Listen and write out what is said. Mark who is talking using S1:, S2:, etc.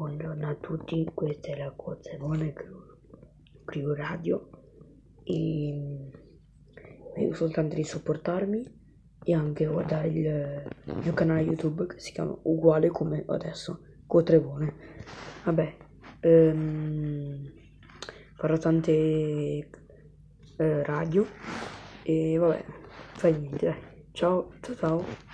S1: Buongiorno a tutti, questa è la Cozza Crew Radio ehm, e vi soltanto di supportarmi e anche guardare il, mio canale YouTube che si chiama uguale come adesso, Cotrevone. Vabbè, ehm, farò tante eh, radio e vabbè, fai niente, dai. Ciao, ciao ciao.